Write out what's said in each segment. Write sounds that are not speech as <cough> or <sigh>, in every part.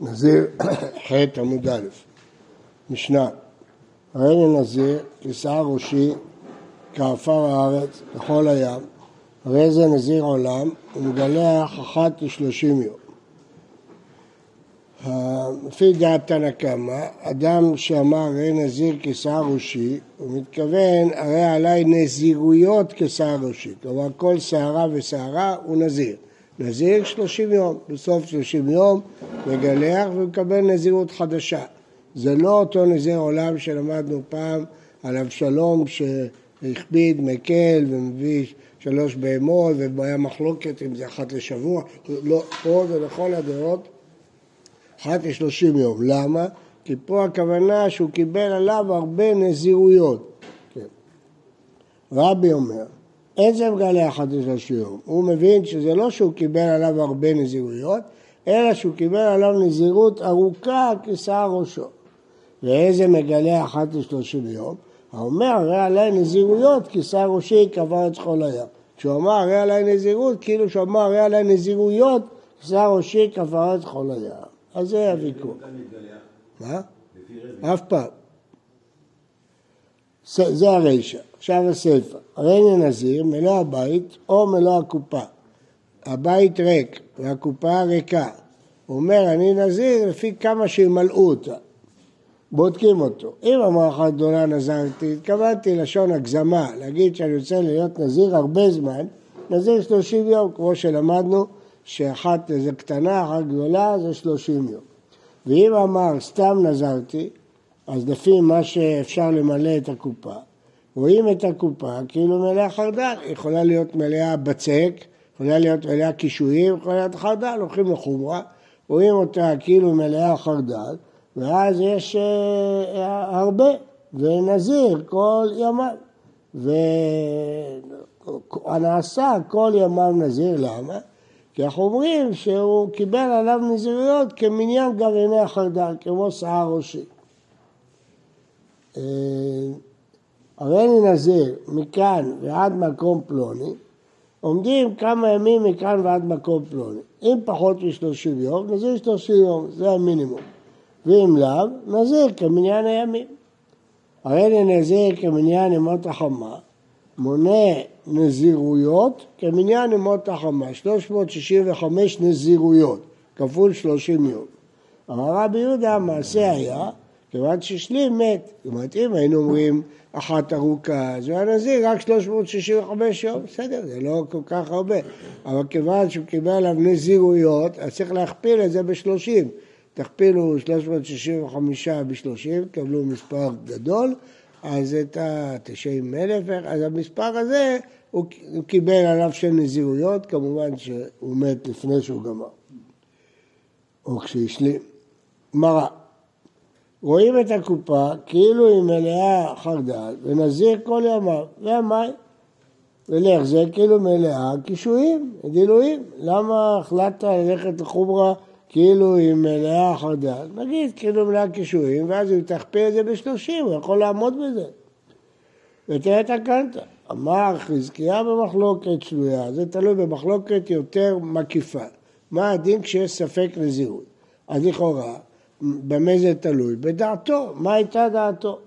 נזיר, <coughs> ח' עמוד א', משנה, הרי לנזיר כשער ראשי כעפר הארץ ככל הים, הרי זה נזיר עולם ומגלח אחת לשלושים יום. לפי דעת תנא קמא, אדם שאמר הרי נזיר כשער ראשי, הוא מתכוון הרי עליי נזירויות כשער ראשי, כלומר כל שערה ושערה הוא נזיר. נזיר שלושים יום, בסוף שלושים יום מגלח ומקבל נזירות חדשה. זה לא אותו נזיר עולם שלמדנו פעם על אבשלום שהכביד, מקל ומביא שלוש בהמות והיה מחלוקת אם זה אחת לשבוע, לא, פה זה לכל הדעות אחת לשלושים יום. למה? כי פה הכוונה שהוא קיבל עליו הרבה נזירויות. כן. רבי אומר, אין זה מגלה לשלושים יום. הוא מבין שזה לא שהוא קיבל עליו הרבה נזירויות, אלא שהוא קיבל עליו נזירות ארוכה כשער ראשו. ואיזה מגלה אחת לשלושים יום? האומר, הרי עלי נזירויות כי שר ראשי קבע את כל הים. כשהוא אמר הרי עלי נזירות, כאילו שהוא אמר הרי עלי נזירויות, שר ראשי קבע את כל הים. אז זה הוויכוח. מה? אף פעם. זה הרישא. עכשיו הסיפא. הרי נזיר מלוא הבית או מלוא הקופה. הבית ריק והקופה ריקה. הוא אומר, אני נזיר לפי כמה שימלאו אותה. בודקים אותו. אם אמר אחת גדולה נזרתי, התכוונתי לשון הגזמה, להגיד שאני רוצה להיות נזיר הרבה זמן, נזיר שלושים יום, כמו שלמדנו, שאחת זה קטנה, אחת גדולה, זה שלושים יום. ואם אמר סתם נזרתי, אז לפי מה שאפשר למלא את הקופה, רואים את הקופה כאילו מלאה חרדל, יכולה להיות מלאה בצק, יכולה להיות מלאה קישואים, יכולה להיות חרדל, הולכים לחומרה, רואים אותה כאילו מלאה חרדל, ואז יש אה, הרבה, ונזיר כל ימיו. והנעשה כל ימיו נזיר, למה? כי אנחנו אומרים שהוא קיבל עליו נזירויות כמניין גרעיני החרדל, כמו שיער ראשי. אה, הרי אני נזיר מכאן ועד מקום פלוני, עומדים כמה ימים מכאן ועד מקום פלוני. אם פחות משלושים יום, נזיר שלושים יום, זה המינימום. ואם לאו, נזיר כמניין הימים. הרי אני נזיר כמניין ימות החמה, מונה נזירויות כמניין ימות החמה, 365 נזירויות, כפול 30 יום. אמר רבי יהודה, המעשה היה, כיוון ששלים מת. זאת אומרת, אם היינו אומרים אחת ארוכה, אז הוא היה נזיר רק 365 יום, בסדר, זה לא כל כך הרבה. אבל כיוון שהוא קיבל עליו נזירויות, אז צריך להכפיל את זה בשלושים. תכפילו 365 ב-30, תקבלו מספר גדול, אז את ה-90 אלף, אז המספר הזה, הוא, קיבל עליו של נזירויות, כמובן שהוא מת לפני שהוא גמר, או כשהשלים. מראה, רואים את הקופה כאילו היא מלאה חרדל, ונזיר כל ימיו, והמים. ולך זה כאילו מלאה קישואים, דילויים. למה החלטת ללכת לחומרה כאילו היא מלאה חרדל, נגיד כאילו מלאה קישואים, ואז אם תכפיל את זה בשלושים, הוא יכול לעמוד בזה. ותראה את הקנטה. אמר חזקיה במחלוקת שלויה, זה תלוי במחלוקת יותר מקיפה. מה הדין כשיש ספק לזיהוי? אז לכאורה, במה זה תלוי? בדעתו, מה הייתה דעתו?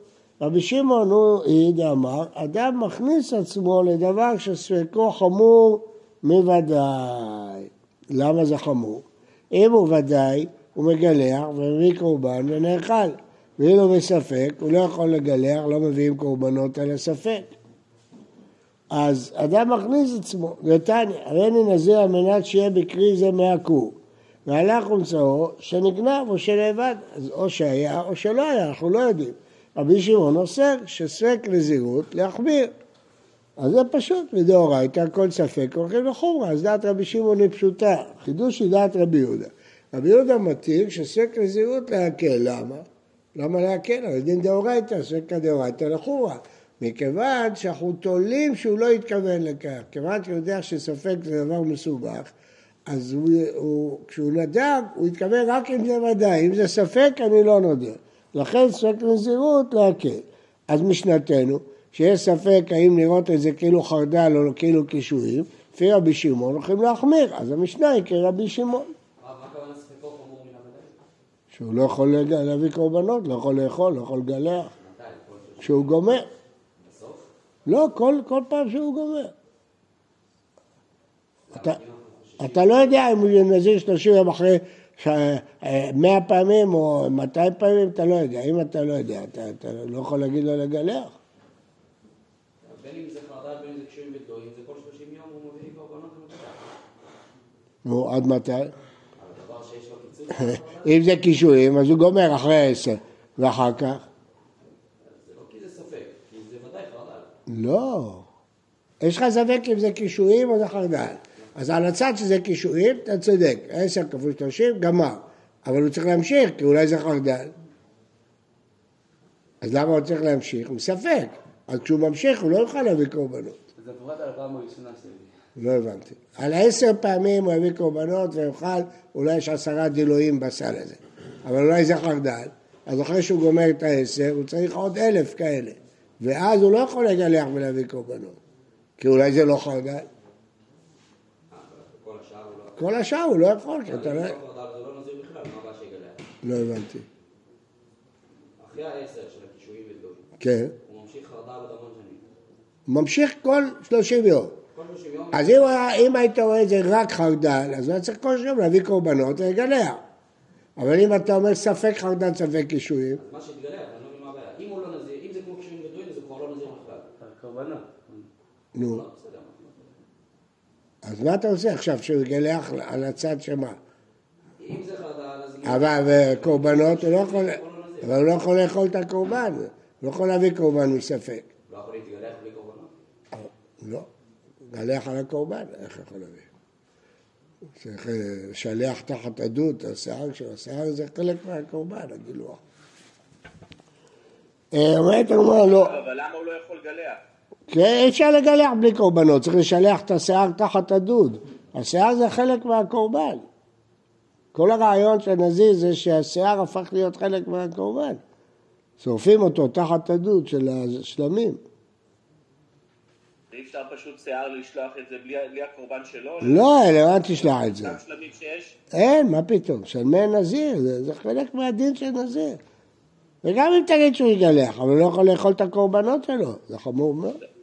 רבי שמעון הוא העיד אמר, אדם מכניס עצמו לדבר שספקו חמור מוודאי. למה זה חמור? אם הוא ודאי, הוא מגלח ומביא קורבן ונאכל. ואם הוא בספק, הוא לא יכול לגלח, לא מביאים קורבנות על הספק. אז אדם מכניס עצמו, ותניא, הריני נזיר על מנת שיהיה בקרי זה מהכור. והלך ומצאו שנגנב או שנאבד, אז או שהיה או שלא היה, אנחנו לא יודעים. רבי שמעון אוסר שספק נזירות להחמיר. אז זה פשוט, מדאורייתא כל ספק הולכים לחומרה, אז דעת רבי שמעון היא פשוטה, חידוש היא דעת רבי יהודה. רבי יהודה מתיר שספק נזירות להקל, למה? למה להקל? על דין דאורייתא, ספק דאורייתא לחומרה. מכיוון שאנחנו תולים שהוא לא התכוון לכך, כיוון שהוא יודע שספק זה דבר מסובך, אז הוא, הוא, כשהוא נדב, הוא התכוון רק אם זה ודאי, אם זה ספק אני לא נודע. לכן ספק נזירות להקל. אז משנתנו, שיש ספק האם לראות את זה כאילו חרדל או כאילו קישואים, לפי רבי שמעון הולכים להחמיר, אז המשנה היא כרבי שמעון. שהוא לא יכול להביא קורבנות, לא יכול לאכול, לא יכול לגלח. כשהוא גומר. לא, כל, כל פעם שהוא גומר. אתה, אתה לא יודע אם הוא נזיר 30 יום אחרי 100 פעמים או 200 פעמים, אתה לא יודע. אם אתה לא יודע, אתה, אתה לא יכול להגיד לו לגלח. בין אם זה חרדה, בין אם זה קשרים וגדולים, זה כל 30 יום הוא מביא קורבנות נו, עד מתי? <laughs> אם זה קישואים, אז הוא גומר אחרי העשר, ואחר כך? זה לא כי זה ספק, כי זה ודאי חרדל. לא. יש לך ספק אם זה קישואים או זה חרדל. אז על הצד שזה קישואים, אתה צודק. עשר כפול שלושים, גמר. אבל הוא צריך להמשיך, כי אולי זה חרדל. אז למה הוא צריך להמשיך? הוא ספק. אז כשהוא ממשיך, הוא לא יוכל להביא קורבנות. זה על הפעם הראשונה שלי. לא הבנתי. על עשר פעמים הוא יביא קורבנות ויאכל, אולי יש עשרה דילויים בסל הזה. אבל אולי זה חרדל. אז אחרי שהוא גומר את העשר, הוא צריך עוד אלף כאלה. ואז הוא לא יכול לגלח ולהביא קורבנות. כי אולי זה לא חרדל. כל השאר הוא לא יכול, אתה לא... זה לא נזיר בכלל, מה הבעיה שיגלח? לא הבנתי. אחרי העשר של הקישואים וגדולים, כן. הוא ממשיך חרדה עוד המון שנים. ממשיך כל 30 יום. כל 30 יום, אז אם, אם היית רואה את זה רק חרדל, אז היה צריך כל יום להביא קורבנות ולגלח. אבל אם אתה אומר ספק חרדל, ספק קישואים, מה שהתגלח, אני לא מבין מה הבעיה. אם הוא לא נזיר, אם זה כמו קשרים גדולים, זה כבר לא נזיר בכלל. קורבנות. נו, לא, בסדר. אז מה אתה עושה עכשיו שהוא יגלח על הצד שמה? אם זה חרדל, אז... אבל קורבנות, הוא לא יכול, לא. אבל הוא לא יכול לאכול את הקורבן, הוא לא יכול להביא קורבן מספק. לא יכול להתגלח בלי קורבנות. לא, גלח על הקורבן, איך יכול להביא? צריך אה, לשלח תחת עדות, השיער שלו, השיער זה חלק מהקורבן, הגילוח. אה, אומרת הגמרא, לא, אבל למה הוא לא יכול לגלח? אפשר לגלח בלי קורבנות, צריך לשלח את השיער תחת הדוד. השיער זה חלק מהקורבן. כל הרעיון של נזיר זה שהשיער הפך להיות חלק מהקורבן. שורפים אותו תחת הדוד של השלמים. אי אפשר פשוט שיער לשלוח את זה בלי, הקורבן שלו? לא, אלא אל תשלח את זה. אין, מה פתאום, שלמי נזיר, זה חלק מהדין של נזיר. וגם אם תגיד שהוא יגלח, אבל הוא לא יכול לאכול את הקורבנות שלו, זה חמור מאוד.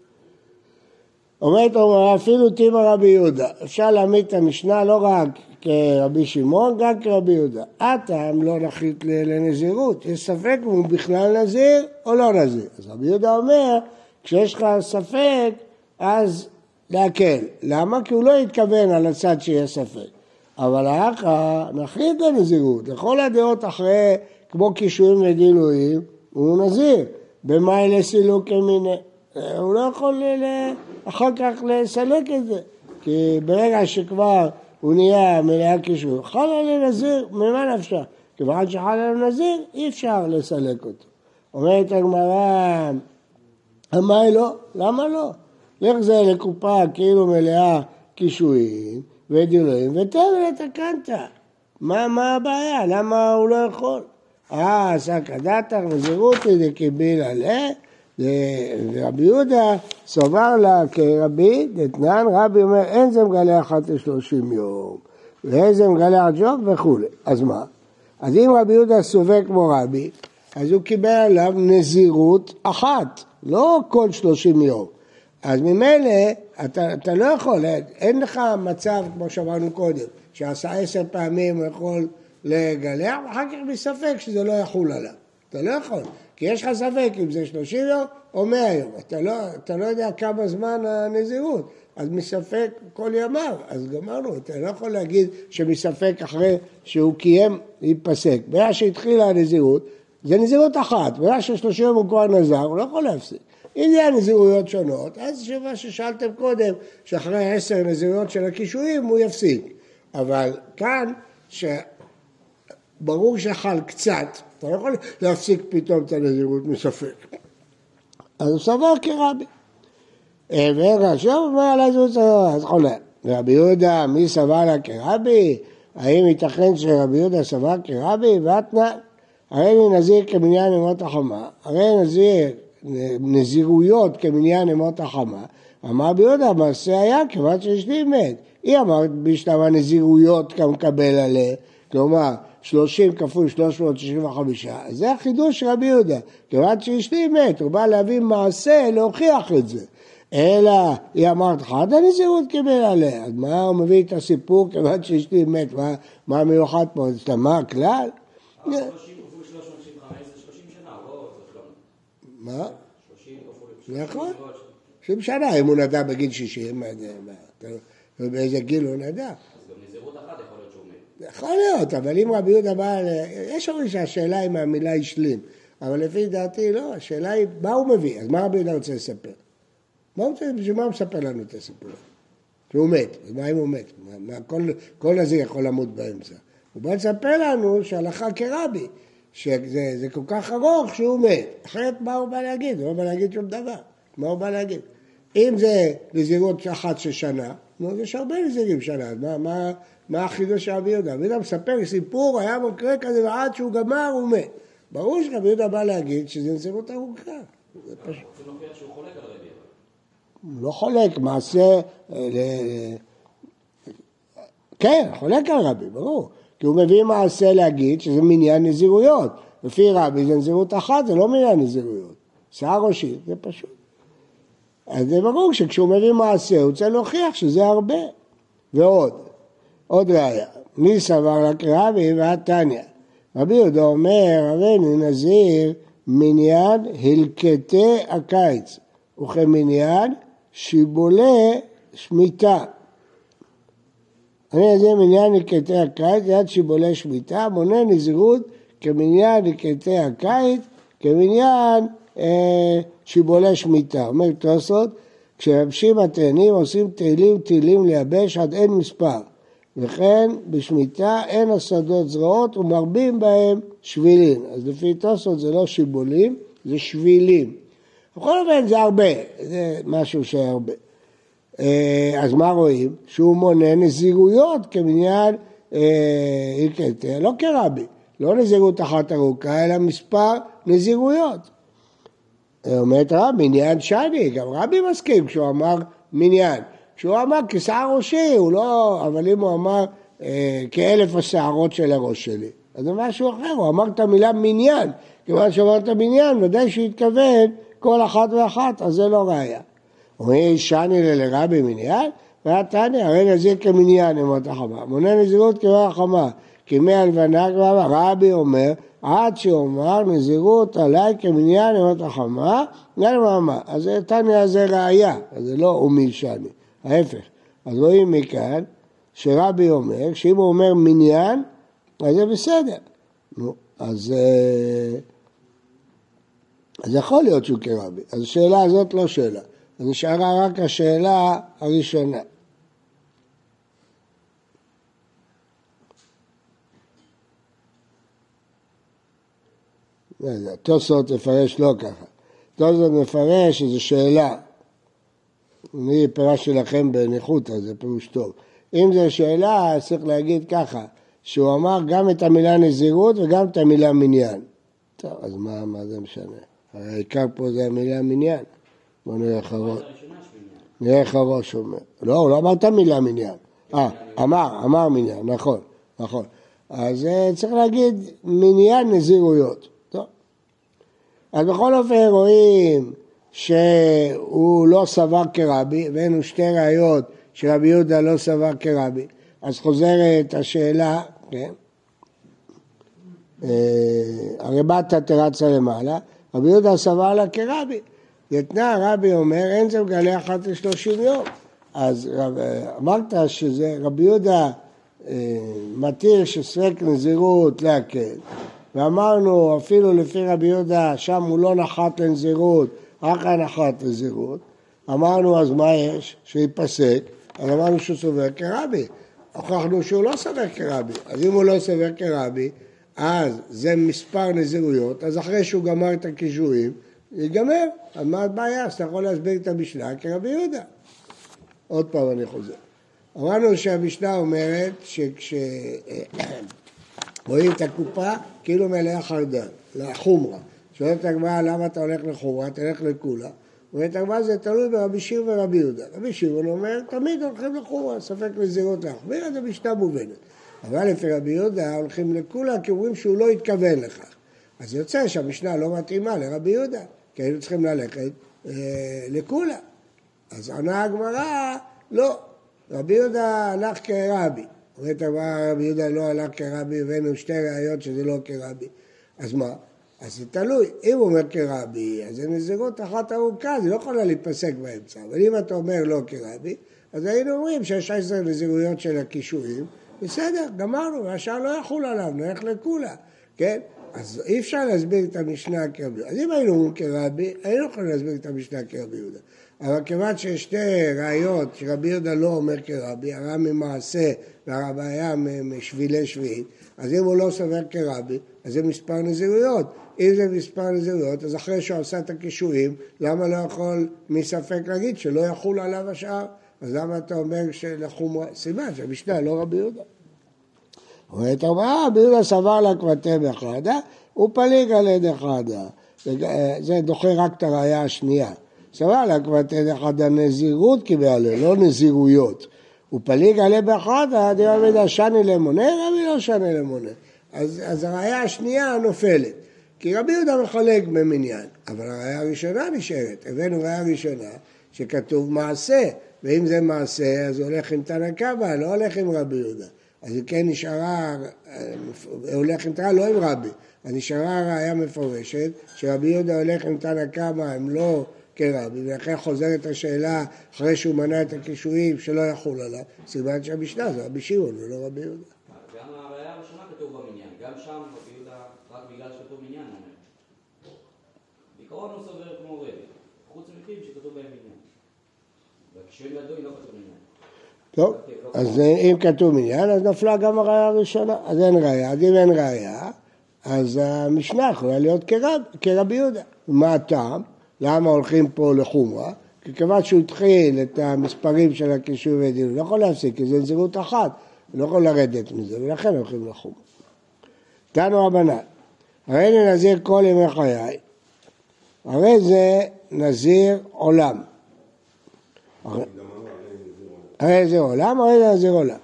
אומרת אומרה, אפילו טימה רבי יהודה, אפשר להעמיד את המשנה לא רק כרבי שמעון, גם כרבי יהודה. הטעם לא נחית לנזירות, יש ספק אם הוא בכלל נזיר או לא נזיר. אז רבי יהודה אומר, כשיש לך ספק, אז להקל. למה? כי הוא לא התכוון על הצד שיש ספק. אבל האחר נחליט לנזירות. לכל הדעות אחרי, כמו קישואים ודילויים, הוא נזיר. במאי לסילוק ימיני. הוא לא יכול ל- אחר כך לסלק את זה. כי ברגע שכבר הוא נהיה מלאה קישור, חל עליו נזיר, ממה נפשך? כיוון שחל עליו נזיר, אי אפשר לסלק אותו. אומרת הגמרא, אמר לא, למה לא? לך זה לקופה כאילו מלאה קישואים ודילויים ותן לתקנת. מה, מה הבעיה? למה הוא לא יכול? אה, סקא דתך נזירותי דקיביל עלה ורבי יהודה סבר לה כרבי דתנן, רבי אומר אין זה מגלה אחת לשלושים יום ואין זה מגלה עד יום וכולי. אז מה? אז אם רבי יהודה סובר כמו רבי, אז הוא קיבל עליו נזירות אחת, לא כל שלושים יום. אז ממילא אתה, אתה לא יכול, אין לך מצב, כמו שאמרנו קודם, שעשה עשר פעמים הוא יכול לגלח, ואחר כך בספק שזה לא יחול עליו. אתה לא יכול, כי יש לך ספק אם זה 30 יום או 100 יום. אתה לא, אתה לא יודע כמה זמן הנזירות, אז מספק כל ימיו, אז גמרנו, אתה לא יכול להגיד שמספק אחרי שהוא קיים, ייפסק. ברגע שהתחילה הנזירות, זה נזירות אחת, ברגע ש-30 יום הוא כבר נזר, הוא לא יכול להפסיק. אם זה נזירויות שונות, אז שמה ששאלתם קודם, שאחרי עשר נזירויות של הקישואים הוא יפסיק. אבל כאן, שברור שחל קצת, אתה לא יכול להפסיק פתאום את הנזירות מספק. אז הוא סבר כרבי. הוא אומר הוא סבר, אז חולה. רבי יהודה, מי סבר לה כרבי? האם ייתכן שרבי יהודה סבר כרבי? ואתנא, הרי נזיר כמניין ימות החמה, הרי נזיר נזירויות כמניין ימות החמה, אמר רבי יהודה, מעשה היה כיוון שיש לי מת. היא אמרת בשלב הנזירויות כמקבל עליה, כלומר, 30 כפול 365, אז זה החידוש של רבי יהודה. כיוון שאשתי מת, הוא בא להביא מעשה להוכיח את זה. אלא היא אמרת חד הנזירות קיבל עליה, אז מה הוא מביא את הסיפור כיוון שאשתי מת, מה, מה המיוחד פה, אז מה הכלל? 30 כפול 365 זה 30 שנה, לא. מה? 30 כפול... נכון. 30 שנה, אם הוא נדע בגיל 60, מה זה, מה, אתה- באיזה גיל הוא נדע? אז גם נזירות אחת יכול להיות שהוא מת. יכול להיות, אבל אם רבי יהודה בא, יש אומרים שהשאלה היא מהמילה השלים, אבל לפי דעתי לא, השאלה היא מה הוא מביא, אז מה רבי יהודה רוצה לספר? מה הוא בשביל מה הוא מספר לנו את הסיפור? שהוא מת, מה אם הוא מת? מה, כל, כל נזיר יכול למות באמצע. הוא בא לספר לנו שהלכה כרבי, שזה זה כל כך ארוך שהוא מת, אחרת מה הוא בא להגיד? הוא לא בא להגיד שום דבר, מה הוא בא להגיד? אם זה נזירות אחת של שנה, נו, יש הרבה נזירים שנה, מה, מה, מה החידוש של רבי יהודה? רבי יהודה מספר סיפור, היה מקרה כזה, ועד שהוא גמר הוא מת. ברור שרבי יהודה בא להגיד שזה נזירות ארוכה. זה פשוט. רוצים להוכיח שהוא חולק על רבי. הוא לא חולק, מעשה... אה, כן, חולק על רבי, ברור. כי הוא מביא מעשה להגיד שזה מניין נזירויות. לפי רבי זה נזירות אחת, זה לא מניין נזירויות. שיער ראשי, זה פשוט. אז זה ברור שכשהוא מביא מעשה, הוא צריך להוכיח שזה הרבה. ועוד, עוד ראיה. מי סבר רק רבי והתניא. רבי יהודה אומר, הריני נזיר מניין הלקטי הקיץ, וכמניין שיבולי שמיטה. אני נזיר מניין הלקטי הקיץ ליד שיבולי שמיטה, מונה נזירות כמניין הלקטי הקיץ, כמניין שיבולי שמיטה. אומר תוספות, כשמייבשים התאנים עושים תהילים תהילים לייבש עד אין מספר. וכן בשמיטה אין השדות זרועות ומרבים בהם שבילים. אז לפי תוספות זה לא שיבולים, זה שבילים. בכל אופן זה הרבה, זה משהו שהרבה. אה, אז מה רואים? שהוא מונה נזירויות כמניין אה, איקטה, לא כרבי, לא נזירות אחת ארוכה, אלא מספר נזירויות. אומרת רב, מניין שני, גם רבי מסכים כשהוא אמר מניין. כשהוא אמר כשיער ראשי, הוא לא, אבל אם הוא אמר אה, כאלף השערות של הראש שלי, אז זה משהו אחר, הוא אמר את המילה מניין, כיוון שהוא אמר את המניין, ודאי שהוא התכוון כל אחת ואחת, אז זה לא ראיה. אומרים שני לרבי מניין, והתניא, הרי נזיר כמניין ימות החמה, מונה נזירות כמות החמה, כמי הלבנה כבר, רבי אומר, עד שאומר נזירות עליי כמניין ימות החמה, גם מה אז תניא זה ראיה, אז זה לא אומי שני, ההפך. אז רואים מכאן שרבי אומר, שאם הוא אומר מניין, אז זה בסדר. נו, אז, אה, אז יכול להיות שהוא כרבי. אז השאלה הזאת לא שאלה. אז נשארה רק השאלה הראשונה. תוספות מפרש לא ככה. תוספות מפרש שזו שאלה. אני פירשתי לכם בניחותא, זה פירוש טוב. אם זו שאלה, אז צריך להגיד ככה, שהוא אמר גם את המילה נזירות וגם את המילה מניין. טוב, אז מה, מה זה משנה? הרי העיקר פה זה המילה מניין. בואו נראה איך הראש. נראה איך הראש אומר. לא, הוא לא אמר את המילה מניין. אה, אמר, אמר מניין, נכון, נכון. אז אה, צריך להגיד מניין נזירויות. אז בכל אופן רואים שהוא לא סבר כרבי, הבאנו שתי ראיות שרבי יהודה לא סבר כרבי. אז חוזרת השאלה, כן? אה, הרי באת תרצה למעלה, רבי יהודה סבר לה כרבי. יתנה רבי אומר, אין זה מגלה אחת לשלושים יום. אז רב- אמרת שזה רבי יהודה אה, מתיר שספק נזירות להקל, ואמרנו אפילו לפי רבי יהודה שם הוא לא נחת לנזירות, רק הנחת לנזירות. אמרנו אז מה יש? שייפסק, אז אמרנו שהוא סובר כרבי. הוכחנו שהוא לא סובר כרבי. אז אם הוא לא סובר כרבי, אז זה מספר נזירויות, אז אחרי שהוא גמר את הקישואים, ייגמר. אז מה הבעיה? אז אתה יכול להסביר את המשנה כרבי יהודה. עוד פעם אני חוזר. אמרנו שהמשנה אומרת <clears throat> שכשרואים את הקופה, כאילו מלאה חרדל, לחומרה. שואלת הגמרא למה אתה הולך לחומרה, תלך לקולה. אומרת הגמרא זה תלוי ברבי שיר ורבי יהודה. רבי שמעון אומר, תמיד הולכים לחומרה, ספק נזירות להחמיר, אז המשנה מובנת. אבל לפי רבי יהודה הולכים לכולה כי אומרים שהוא לא התכוון לכך. אז יוצא שהמשנה לא מתאימה לרבי יהודה, כי היינו צריכים ללכת אה, לכולה. אז עונה הגמרא, לא, רבי יהודה הלך כרבי. אומרת הגמרא, רבי יהודה לא הלך כרבי, הבאנו שתי ראיות שזה לא כרבי. אז מה? אז זה תלוי. אם הוא אומר כרבי, אז זה נזירות אחת ארוכה, זה לא יכולה להיפסק באמצע. אבל אם אתה אומר לא כרבי, אז היינו אומרים שיש עשר נזירויות של הכישורים, בסדר, גמרנו, והשאר לא יחול עליו, נלך לכולה, כן? אז אי אפשר להסביר את המשנה כרבי. אז אם היינו אומרים כרבי, היינו יכולים להסביר את המשנה כרבי יהודה. אבל כיוון שיש שתי ראיות שרבי יהודה לא אומר כרבי, הרע ממעשה והבעיה משבילי שביעית, אז אם הוא לא סובר כרבי, אז זה מספר נזירויות. אם זה מספר נזירויות, אז אחרי שהוא עשה את הקישואים, למה לא יכול מספק להגיד שלא יחול עליו השאר? אז למה אתה אומר שלחומרה? סימן שהמשנה לא רבי יהודה. אומרת ארבעה, רבי יהודה סבר לה קבטה באחדה, הוא פליג על יד אחדה. זה דוחה רק את הראייה השנייה. סבר לה קבטה באחדה נזירות קיבל לא נזירויות. הוא פליג עליה באחדה, דרבי יהודה שני למונה, רבי לא שני למונה. אז, אז הראייה השנייה נופלת. כי רבי יהודה מחלק במניין, אבל הראייה הראשונה נשארת. הבאנו ראייה ראשונה שכתוב מעשה, ואם זה מעשה אז הוא הולך עם תנא קמא, לא הולך עם רבי יהודה. אז אם כן נשארה, הולך עם תנא לא עם רבי, אז נשארה ראייה מפורשת שרבי יהודה הולך עם תנא קמא, הם לא כרבי, ולכן חוזרת השאלה אחרי שהוא מנה את הקישואים שלא יחול עליו, סימן שהמשנה זה רבי שמעון ולא רבי יהודה. גם הראייה הראשונה כתוב במניין, גם שם רבי יהודה רק בגלל שכתוב מניין אומר. בעיקרון הוא סובר כמו רבי, חוץ ממקרים שכתוב בהם מניין. והקישואים גדול לא כתוב מניין. טוב, אז אם כתוב מניין, אז נפלה גם הראייה הראשונה. אז אין ראייה, אז אם אין ראייה, אז המשנה יכולה להיות כרב, כרבי יהודה. מה הטעם? למה הולכים פה לחומרה? כי כיוון שהוא התחיל את המספרים של הקישור והדין, הוא לא יכול להפסיק, כי זה נזירות אחת, הוא לא יכול לרדת מזה, ולכן הולכים לחומרה. תנו רבנן, הרי אני נזיר כל ימי חיי, הרי זה נזיר עולם. הרי זה עולם, הרי זה נזיר עולם.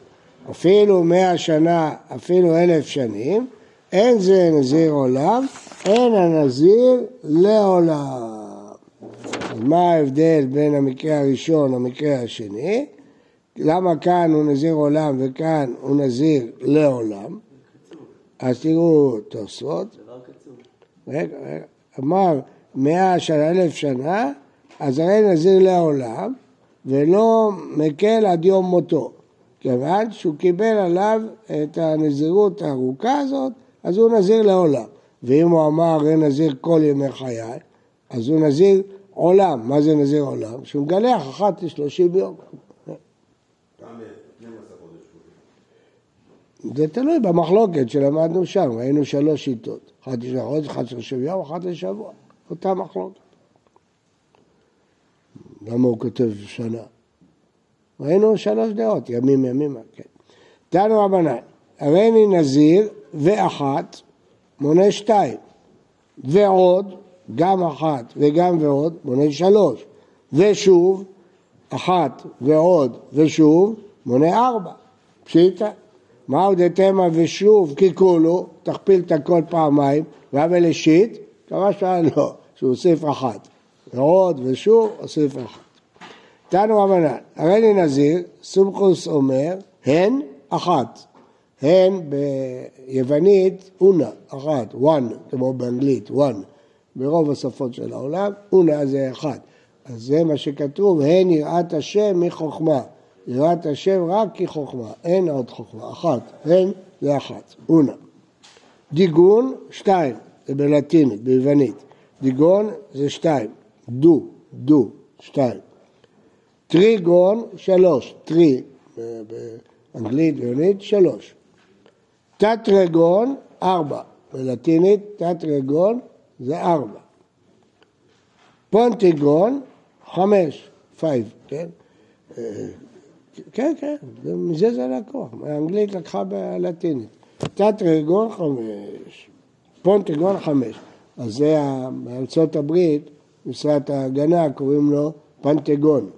אפילו מאה שנה, אפילו אלף שנים, אין זה נזיר עולם, אין הנזיר לעולם. אז מה ההבדל בין המקרה הראשון למקרה השני? למה כאן הוא נזיר עולם וכאן הוא נזיר לעולם? אז תראו תוספות. רגע, רגע. אמר מאה שנה, אלף שנה, אז הרי נזיר לעולם, ולא מקל עד יום מותו. כיוון שהוא קיבל עליו את הנזירות הארוכה הזאת, אז הוא נזיר לעולם. ואם הוא אמר הרי נזיר כל ימי חיי, אז הוא נזיר עולם. מה זה נזיר עולם? שהוא מגלח אחת לשלושים יום. זה תלוי במחלוקת שלמדנו שם, ראינו שלוש שיטות. אחת לשלוש חודש, אחת יום, אחת לשבוע. אותה מחלוקת. למה הוא כותב שנה? ראינו שלוש דעות, ימים ימימה, כן. תנו רבנן, הריני נזיר ואחת מונה שתיים, ועוד, גם אחת וגם ועוד, מונה שלוש, ושוב, אחת ועוד ושוב, מונה ארבע. פשיטא. מהו דתמא ושוב כי כולו, תכפיל את הכל פעמיים, ואבל השיט, כמה שעה לא, שהוא הוסיף אחת. ועוד ושוב, הוסיף אחת. תנו רבנן, הריני נזיר, סומכוס אומר, הן אחת. הן ביוונית אונה, אחת, one, כמו באנגלית, one. ברוב השפות של העולם, אונה זה אחת. אז זה מה שכתוב, הן יראת השם מחוכמה. יראת השם רק כחוכמה, אין עוד חוכמה, אחת, הן זה אחת, אונה. דיגון, שתיים, זה בלטינית, ביוונית. דיגון זה שתיים, דו, דו, שתיים. טריגון, שלוש, טרי, באנגלית, ביונית, שלוש. תת-רגון, ארבע, בלטינית תת-רגון זה ארבע. פנטגון, חמש, five, כן? כן, כן, מזה זה לקוח, האנגלית לקחה בלטינית. טטרגון, חמש, פנטגון, חמש. אז זה בארצות הברית, משרד ההגנה קוראים לו פנטגון.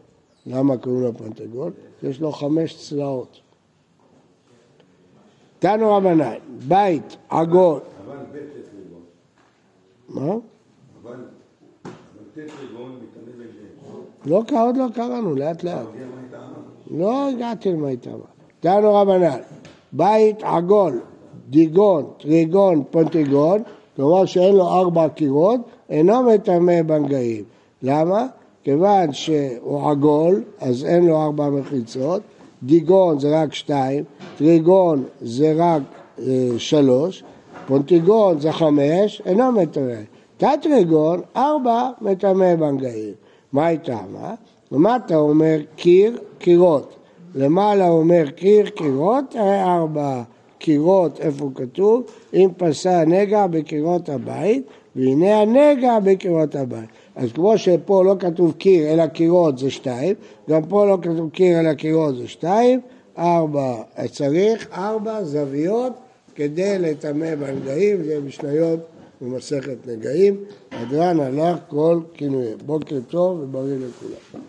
למה קוראים לו פנטגון? יש לו חמש צלעות. תנו רבנן, בית עגול, אבל ב' ט' ריבון. מה? אבל אבל ט' ריבון מתענה בזה. לא, קרה, עוד לא קראנו, לאט לאט. לא הגעתי למה הייתה. תנו רבנן, בית עגול, דיגון, טריגון, פונטיגון, כלומר שאין לו ארבע קירות, אינו מטמא בנגעים. למה? כיוון שהוא עגול, אז אין לו ארבע מחיצות, דיגון זה רק שתיים, טריגון זה רק אה, שלוש, פונטיגון זה חמש, אינו מטמא. תת-טריגון, ארבע מטמא בנגעים. מה היא טעמה? למטה אומר קיר, קירות. למעלה אומר קיר, קירות, ארבע קירות, איפה כתוב? אם פסה הנגע בקירות הבית, והנה הנגע בקירות הבית. אז כמו שפה לא כתוב קיר אלא קירות זה שתיים, גם פה לא כתוב קיר אלא קירות זה שתיים, ארבע, צריך ארבע זוויות כדי לטמא בנגעים, זה משניות במסכת נגעים. הדרן הלך כל כינויים. בוקר טוב ובריא לכולם.